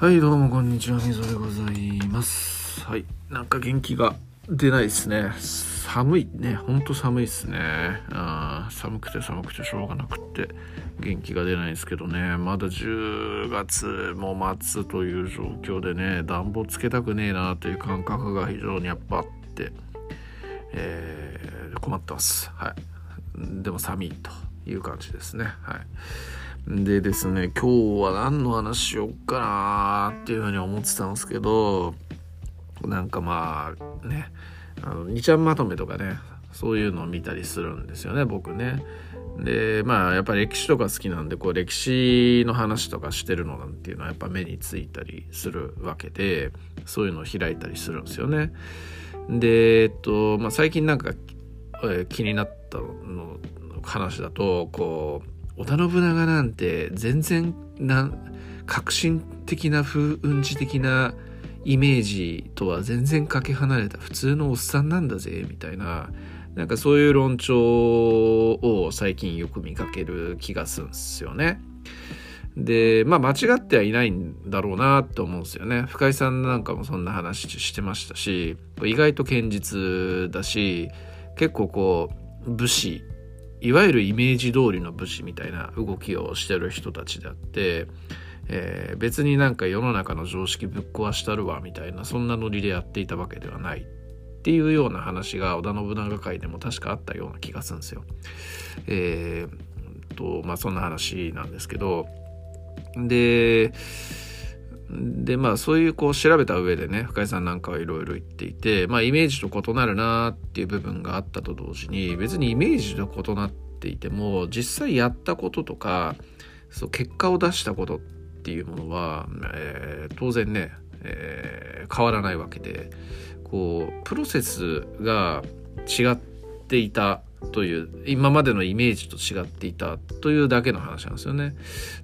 はい、どうもこんにちは、みぞでございます。はい、なんか元気が出ないですね。寒いね、ほんと寒いっすね。あ寒くて寒くてしょうがなくって元気が出ないですけどね、まだ10月も末という状況でね、暖房つけたくねえなという感覚が非常にやっぱあって、えー困ってます。はい。でも寒いという感じですね。はい。でですね今日は何の話しようかなっていうふうに思ってたんですけどなんかまあねあの2ちゃんまとめとかねそういうのを見たりするんですよね僕ね。でまあやっぱり歴史とか好きなんでこう歴史の話とかしてるのなんていうのはやっぱ目についたりするわけでそういうのを開いたりするんですよね。でえっと、まあ、最近なんか、えー気になったの話だとこう織田信長なんて全然な革新的な風雲児的なイメージとは全然かけ離れた普通のおっさんなんだぜみたいななんかそういう論調を最近よく見かける気がするんですよね。でまあ間違ってはいないんだろうなと思うんですよね。深井さんなんかもそんな話してましたし意外と堅実だし結構こう武士いわゆるイメージ通りの武士みたいな動きをしてる人たちであって、えー別になんか世の中の常識ぶっ壊したるわみたいなそんなノリでやっていたわけではないっていうような話が織田信長会でも確かあったような気がするんですよ。えーとまあそんな話なんですけどででまあそういうこう調べた上でね深井さんなんかはいろいろ言っていてまあイメージと異なるなっていう部分があったと同時に別にイメージと異なっていても実際やったこととかそう結果を出したことっていうものは、えー当然ね、えー変わらないわけでこうプロセスが違っていたという今までのイメージと違っていたというだけの話なんですよね。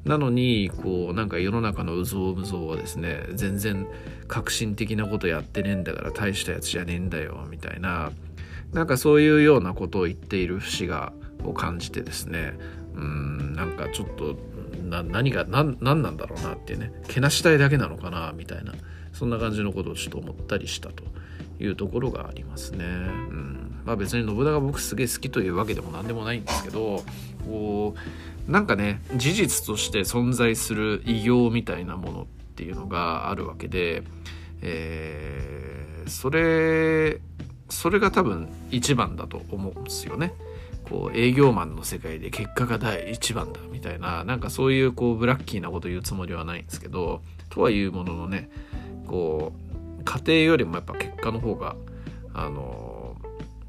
なのにこうなんか世の中のうぞうむぞうはですね全然革新的なことやってねえんだから大したやつじゃねえんだよみたいななんかそういうようなことを言っている節がを感じてですねうんなんかちょっと何が何何なんだろうなっていうねけなしたいだけなのかなみたいなそんな感じのことをちょっと思ったりしたというところがありますね。うん、まあ別に信長僕すげえ好きというわけでも何でもないんですけどこうなんかね事実として存在する偉業みたいなものっていうのがあるわけで、えーそれそれが多分一番だと思うんですよね。こう営業マンの世界で結果が第一番だみたいななんかそういうこうブラッキーなこと言うつもりはないんですけどとはいうもののねこう家庭よりもやっぱ結果の方があの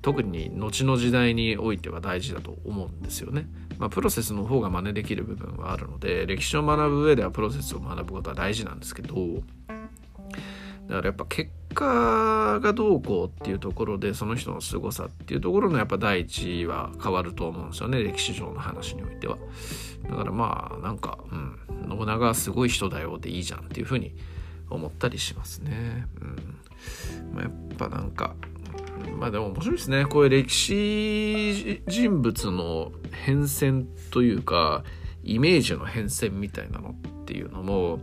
特に後の時代においては大事だと思うんですよね。まあ、プロセスの方が真似できる部分はあるので歴史を学ぶ上ではプロセスを学ぶことは大事なんですけどだからやっぱ結果がどうこうっていうところでその人の凄さっていうところのやっぱ第一は変わると思うんですよね歴史上の話においては。だからまあなんか、うん、信長はすごい人だよでいいじゃんっていうふうに思ったりしますね。うんまあ、やっぱなんかまあでも面白いですね。こういう歴史人物の変遷というかイメージの変遷みたいなのっていうのも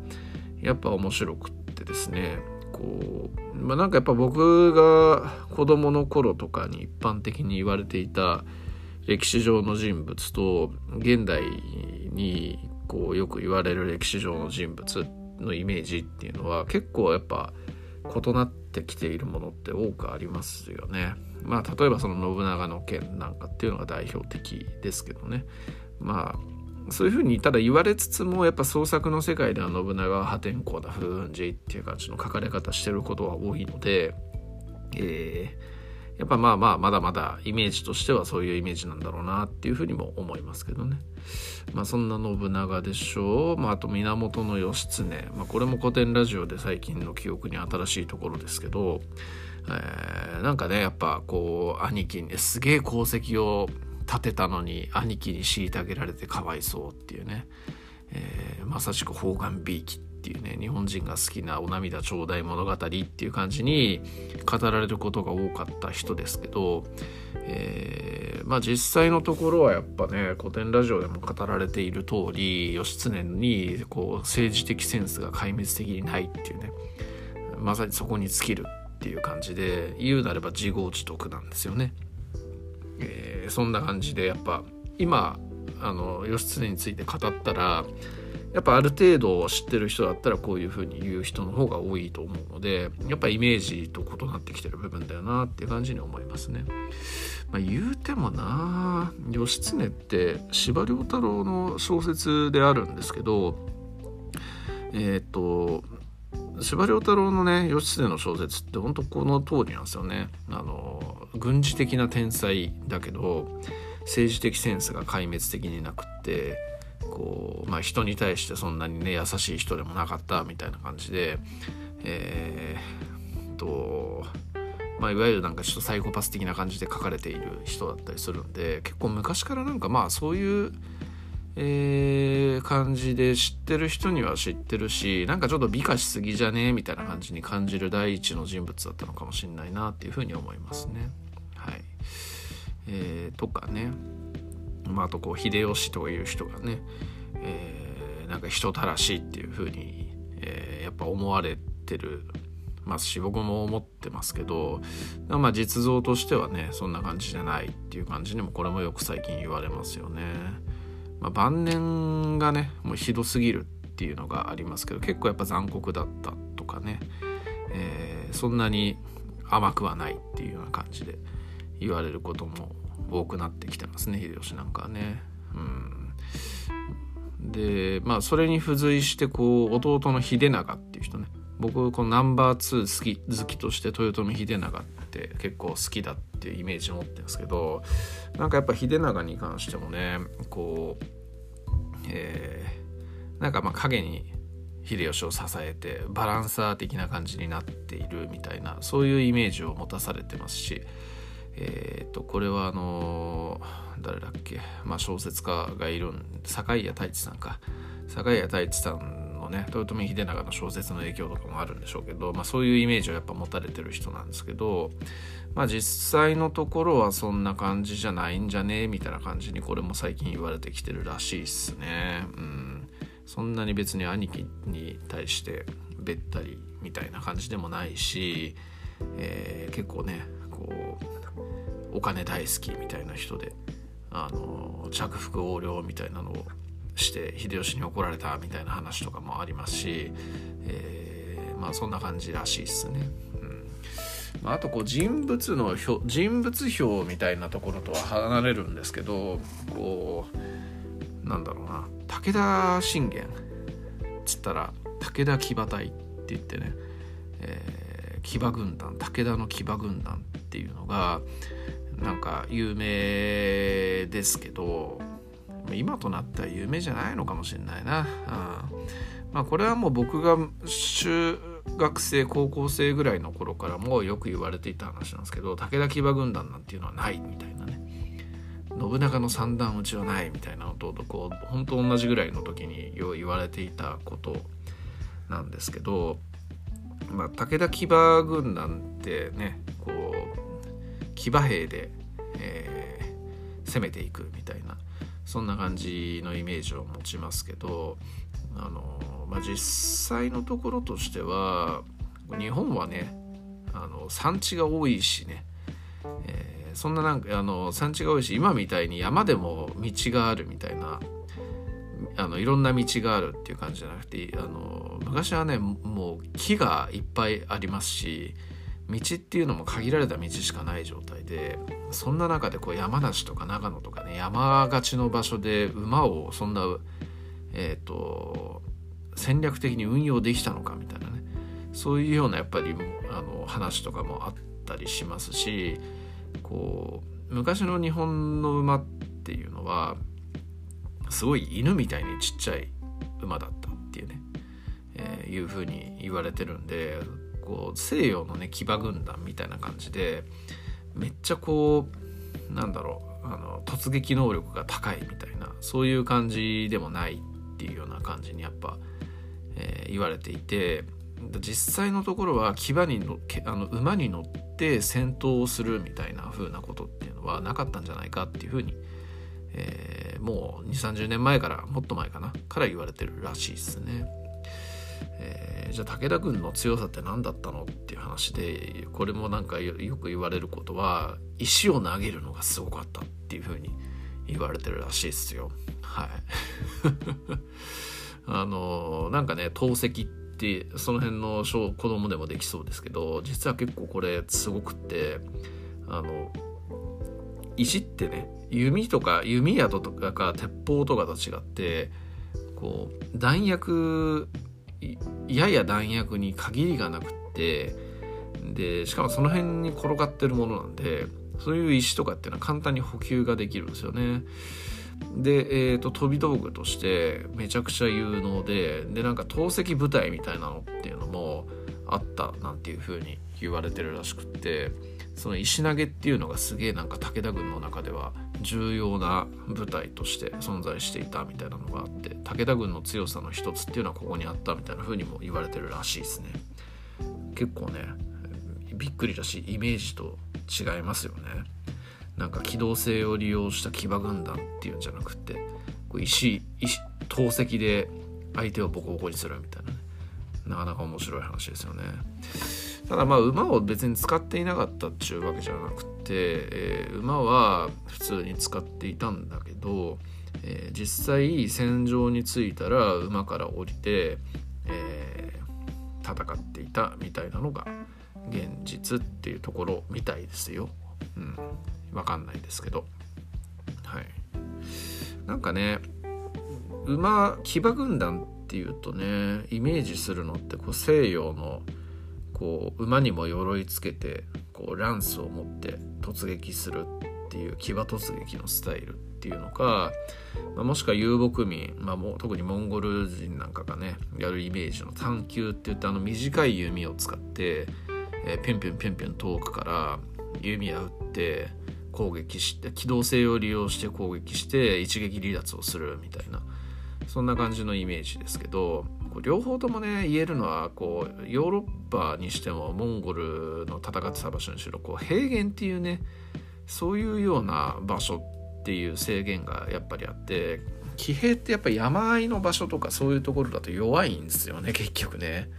やっぱ面白くってですね。こう、まあ、なんかやっぱ僕が子供の頃とかに一般的に言われていた歴史上の人物と現代にこうよく言われる歴史上の人物のイメージっていうのは結構やっぱ異なってきているものって多くありますよね。まあ例えばその信長の件なんかっていうのが代表的ですけどね。まあそういうふうにただ言われつつもやっぱ創作の世界では信長は破天荒な風雲児っていう感じの書かれ方してることは多いので、えーやっぱまあまあまだまだイメージとしてはそういうイメージなんだろうなっていうふうにも思いますけどね。まあそんな信長でしょう。まああと源義経。まあこれも古典ラジオで最近の記憶に新しいところですけど、えーなんかねやっぱこう兄貴にすげえ功績を立てたのに兄貴に虐げられてかわいそうっていうね、えーまさしく方眼びいきっっていうね日本人が好きな「お涙ちょうだい物語」っていう感じに語られることが多かった人ですけど、えー、まあ実際のところはやっぱね古典ラジオでも語られている通り義経にこう政治的センスが壊滅的にないっていうねまさにそこに尽きるっていう感じで言うなれば自業自得なんですよね。えー、そんな感じでやっぱ今あの義経について語ったらやっぱある程度知ってる人だったらこういうふうに言う人の方が多いと思うのでやっぱイメージと異なってきてる部分だよなっていう感じに思いますね。まあ、言うてもな義経って司馬太郎の小説であるんですけどえっ、ー、と司馬太郎のね義経の小説って本当この通りなんですよね。あの軍事的な天才だけど政治的センスが壊滅的になくってこう、まあ、人に対してそんなにね優しい人でもなかったみたいな感じでえー、とまあ、いわゆるなんかちょっとサイコパス的な感じで書かれている人だったりするんで結構昔からなんかまあそういう、えー、感じで知ってる人には知ってるしなんかちょっと美化しすぎじゃね？えみたいな感じに感じる第一の人物だったのかもしれないなっていうふうに思いますね。はい。えー、とかね。まあ、あとこう秀吉という人がね、えー、なんか人たらしいっていうふうに、えー、やっぱ思われてるますし僕も思ってますけどまあ実像としてはねそんな感じじゃないっていう感じにもこれもよく最近言われますよね。まあ、晩年がねもうひどすぎるっていうのがありますけど結構やっぱ残酷だったとかね、えー、そんなに甘くはないっていうような感じで言われることも多くなってきてますね秀吉なんかはね。うん、でまあそれに付随してこう弟の秀長っていう人ね僕このナンバー2好き好きとして豊臣秀長って結構好きだっていうイメージ持ってるんですけどなんかやっぱ秀長に関してもねこう、えー、なんかまあ影に秀吉を支えてバランサー的な感じになっているみたいなそういうイメージを持たされてますしえっ、ー、とこれはあの誰だっけ、まあ、小説家がいるん坂井谷太一さんか。坂井谷太一さんのね豊臣秀長の小説の影響とかもあるんでしょうけど、まあ、そういうイメージをやっぱ持たれてる人なんですけど、まあ、実際のところはそんな感じじゃないんじゃねみたいな感じにこれも最近言われてきてるらしいっすね。うん、そんなに別に兄貴に対してべったりみたいな感じでもないし、えー、結構ねこうお金大好きみたいな人であの着服横領みたいなのをして秀吉に怒られたみたいな話とかもありますし、えー、まあそんな感じらしいっすね。あ、とこう人物の人物表みたいなところとは離れるんですけどこうなんだろうな武田信玄つったら武田騎馬隊って言ってね、えー、騎馬軍団武田の騎馬軍団っていうのがなんか有名ですけど今となっては有名じゃないのかもしれないな。うんまあ、これはもう僕が中学生高校生ぐらいの頃からもよく言われていた話なんですけど武田騎馬軍団なんていうのはないみたいなね信長の三段討ちはないみたいなのとこう本当同じぐらいの時によう言われていたことなんですけど、まあ、武田騎馬軍団ってねこう騎馬兵で、えー、攻めていくみたいなそんな感じのイメージを持ちますけどあの、まあ、実際のところとしては日本はねあの産地が多いしね、えー、そんななんかあの産地が多いし今みたいに山でも道があるみたいなあのいろんな道があるっていう感じじゃなくてあの昔はねもう木がいっぱいありますし道っていうのも限られた道しかない状態でそんな中でこう山梨とか長野とかね山がちの場所で馬をそんなえ、ー、と戦略的に運用できたのかみたいなねそういうようなやっぱりあの話とかもあったりしますしこう昔の日本の馬っていうのはすごい犬みたいにちっちゃい馬だったっていうね、えー、いうふうに言われてるんでこう西洋のね騎馬軍団みたいな感じでめっちゃこうなんだろうあの突撃能力が高いみたいなそういう感じでもないっていうような感じにやっぱ、えー、言われていて実際のところは騎馬にのあの馬に乗って戦闘をするみたいな風なことっていうのはなかったんじゃないかっていうふうに、えー、もう2 3 0年前からもっと前かなから言われてるらしいですね。えー、じゃあ武田軍の強さって何だったのっていう話でこれもなんかよく言われることは石を投げるのがすごかったっていうふうに言われてるらしいですよ。はい。あのなんかね透析ってその辺の小子供でもできそうですけど実は結構これすごくってあの石ってね弓とか弓矢とか鉄砲とかと違ってこう弾薬やや弾薬に限りがなくってでしかもその辺に転がってるものなんでそういう石とかっていうのは簡単に補給ができるんですよね。で、えーと、飛び道具としてめちゃくちゃ有能ででなんか透析部隊みたいなのっていうのもあったなんていう風に言われてるらしくってその石投げっていうのがすげえなんか武田軍の中では重要な部隊として存在していたみたいなのがあって武田軍の強さの一つっていうのはここにあったみたいな風にも言われてるらしいですね。結構ねびっくりだしイメージと違いますよね。なんか機動性を利用した騎馬軍団っていうんじゃなくてこう石石投石で相手をボコボコにするみたいなね。なかなか面白い話ですよね。ただまあ馬を別に使っていなかったっちゅうわけじゃなくて、えー、馬は普通に使っていたんだけど、えー、実際戦場に着いたら馬から降りて、えー、戦っていたみたいなのが現実っていうところみたいですよ。うん、わかんないですけど。はい。なんかね、馬、騎馬軍団っていうとね、イメージするのってこう西洋のこう馬にも鎧つけてこうランスを持って突撃するっていう騎馬突撃のスタイルっていうのか、まあ、もしくは遊牧民、まあ、も特にモンゴル人なんかがねやるイメージの探求って言ってあの短い弓を使って、えー、ピュンピュンピュンピュン遠くから弓矢打って攻撃して機動性を利用して攻撃して一撃離脱をするみたいなそんな感じのイメージですけど両方ともね言えるのはこうヨーロッパにしてもモンゴルの戦ってた場所にしろこう平原っていうねそういうような場所っていう制限がやっぱりあって騎兵ってやっぱ山あいの場所とかそういうところだと弱いんですよね結局ね。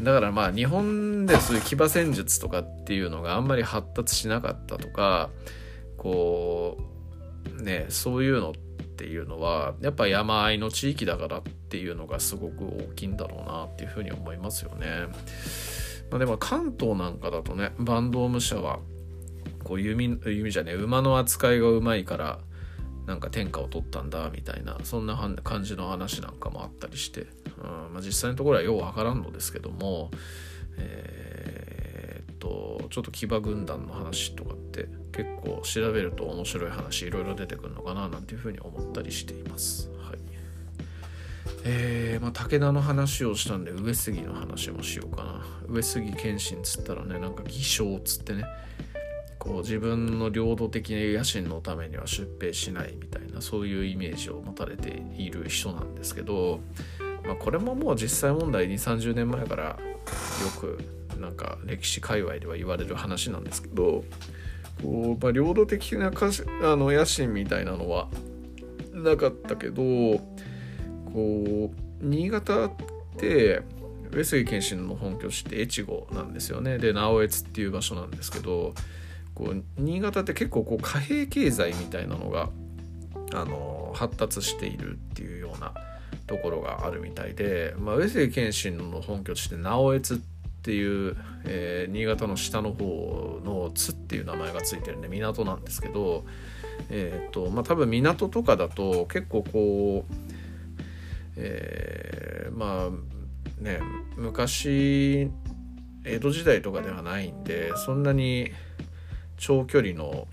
だからまあ日本でそういう騎馬戦術とかっていうのがあんまり発達しなかったとかこうねそういうのってていうのはやっぱ山あいの地域だからっていうのがすごく大きいんだろうなっていうふうに思いますよね。まあ、でも関東なんかだとね坂東武者はこう弓弓じゃね馬の扱いがうまいからなんか天下を取ったんだみたいなそんな感じの話なんかもあったりして、うんまあ、実際のところはようわからんのですけども、えー、っとちょっと騎馬軍団の話とかって結構調べると面白い話いろいろ出てくるのかななんていうふうに思ったりしています。はいえーまあ、武田の話をしたんで上杉の話もしようかな。上杉謙信つったらねなんか偽証つってねこう自分の領土的な野心のためには出兵しないみたいなそういうイメージを持たれている人なんですけど、まあ、これももう実際問題2 3 0年前からよくなんか歴史界隈では言われる話なんですけどこう、まあ、領土的なあの野心みたいなのはなかったけどこう新潟って上杉謙信の本拠地って越後なんですよね。で直江津っていう場所なんですけどこう新潟って結構こう貨幣経済みたいなのがあの発達しているっていうようなところがあるみたいで、まあ、上杉謙信の本拠地って直江津っていう、えー、新潟の下の方の津っていう名前がついてるんで港なんですけどえっ、ー、とまあ多分港とかだと結構こうえー、まあね昔江戸時代とかではないんでそんなに長距離の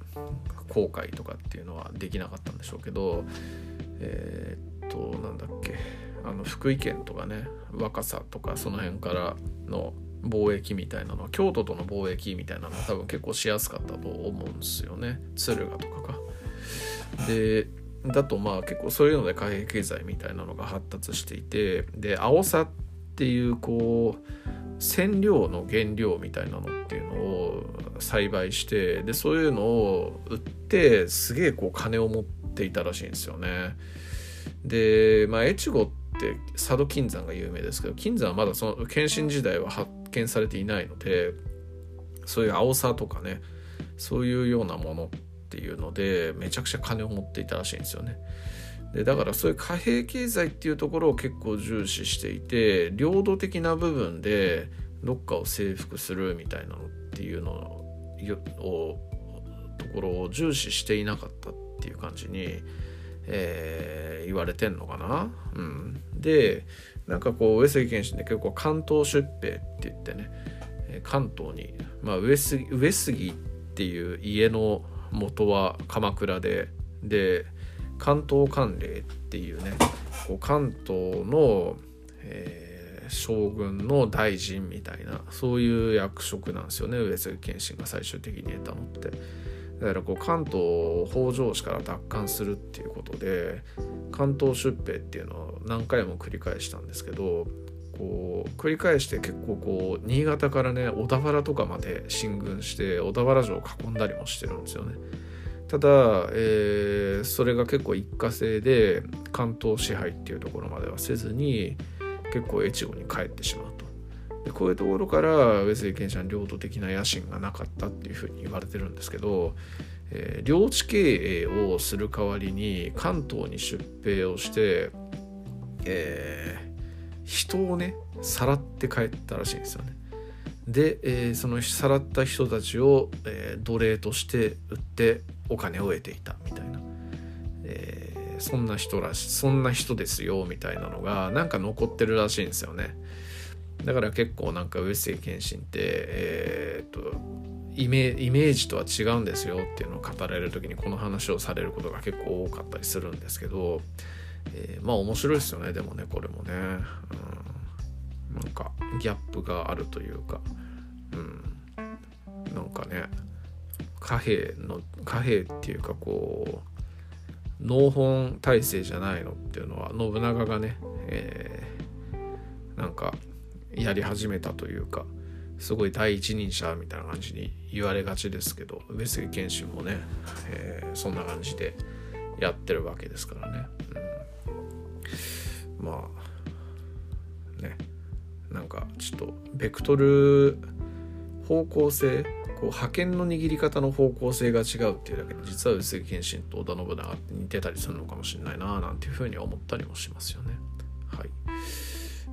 航海とかっていうのはできなかったんでしょうけどえー、っとなんだっけあの福井県とかね若狭とかその辺からの貿易みたいなのは京都との貿易みたいなのは多分結構しやすかったと思うんですよね敦賀とかが。でだとまあ結構そういうので貨幣経済みたいなのが発達していてで青さっっていうこう染料の原料みたいなのっていうのを栽培してでそういうのを売ってすげえこう金を持っていたらしいんですよね。でまあ越後って佐渡金山が有名ですけど金山はまだその謙信時代は発見されていないのでそういう青さとかねそういうようなものっていうのでめちゃくちゃ金を持っていたらしいんですよね。でだからそういう貨幣経済っていうところを結構重視していて領土的な部分でどっかを征服するみたいなのっていうのをところを重視していなかったっていう感じに、えー、言われてんのかな。うん、でなんかこう上杉謙信って結構関東出兵って言ってね関東に、まあ、上杉上杉っていう家の元は鎌倉でで関東管領っていうねこう関東の、えー、将軍の大臣みたいなそういう役職なんですよね上杉謙信が最終的に得たのって。だからこう関東北条氏から奪還するっていうことで関東出兵っていうのを何回も繰り返したんですけどこう繰り返して結構こう新潟からね小田原とかまで進軍して小田原城を囲んだりもしてるんですよね。ただ、えー、それが結構一過性で関東支配っていうところまではせずに結構越後に帰ってしまう。でこういうところから上杉謙信領土的な野心がなかったっていうふうに言われてるんですけど、えー、領地経営をする代わりに関東に出兵をして、えー、人をねさらって帰ったらしいんですよね。で、えー、そのさらった人たちを、えー、奴隷として売ってお金を得ていたみたいな、えー、そんな人らしそんな人ですよみたいなのがなんか残ってるらしいんですよねだから結構なんか上杉謙信ってえー、っとイメイメージとは違うんですよっていうのを語られる時にこの話をされることが結構多かったりするんですけど、えー、まあ面白いですよねでもねこれもね、うん、なんかギャップがあるというか、うん、なんかね貨幣の貨幣っていうかこう農本体制じゃないのっていうのは信長がね、えー、なんかやり始めたというかすごい第一人者みたいな感じに言われがちですけど上杉謙信もね、えー、そんな感じでやってるわけですからね、うん、まあねなんかちょっとベクトル方向性こう派遣の握り方の方向性が違うっていうだけで実は上杉謙信と織田信長って似てたりするのかもしれないななんていうふうに思ったりもしますよね。はい。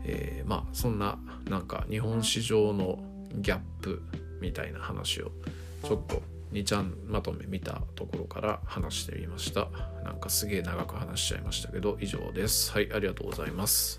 えー、まあそんななんか日本史上のギャップみたいな話をちょっと2ちゃんまとめ見たところから話してみました。なんかすげえ長く話しちゃいましたけど以上です。はい、ありがとうございます。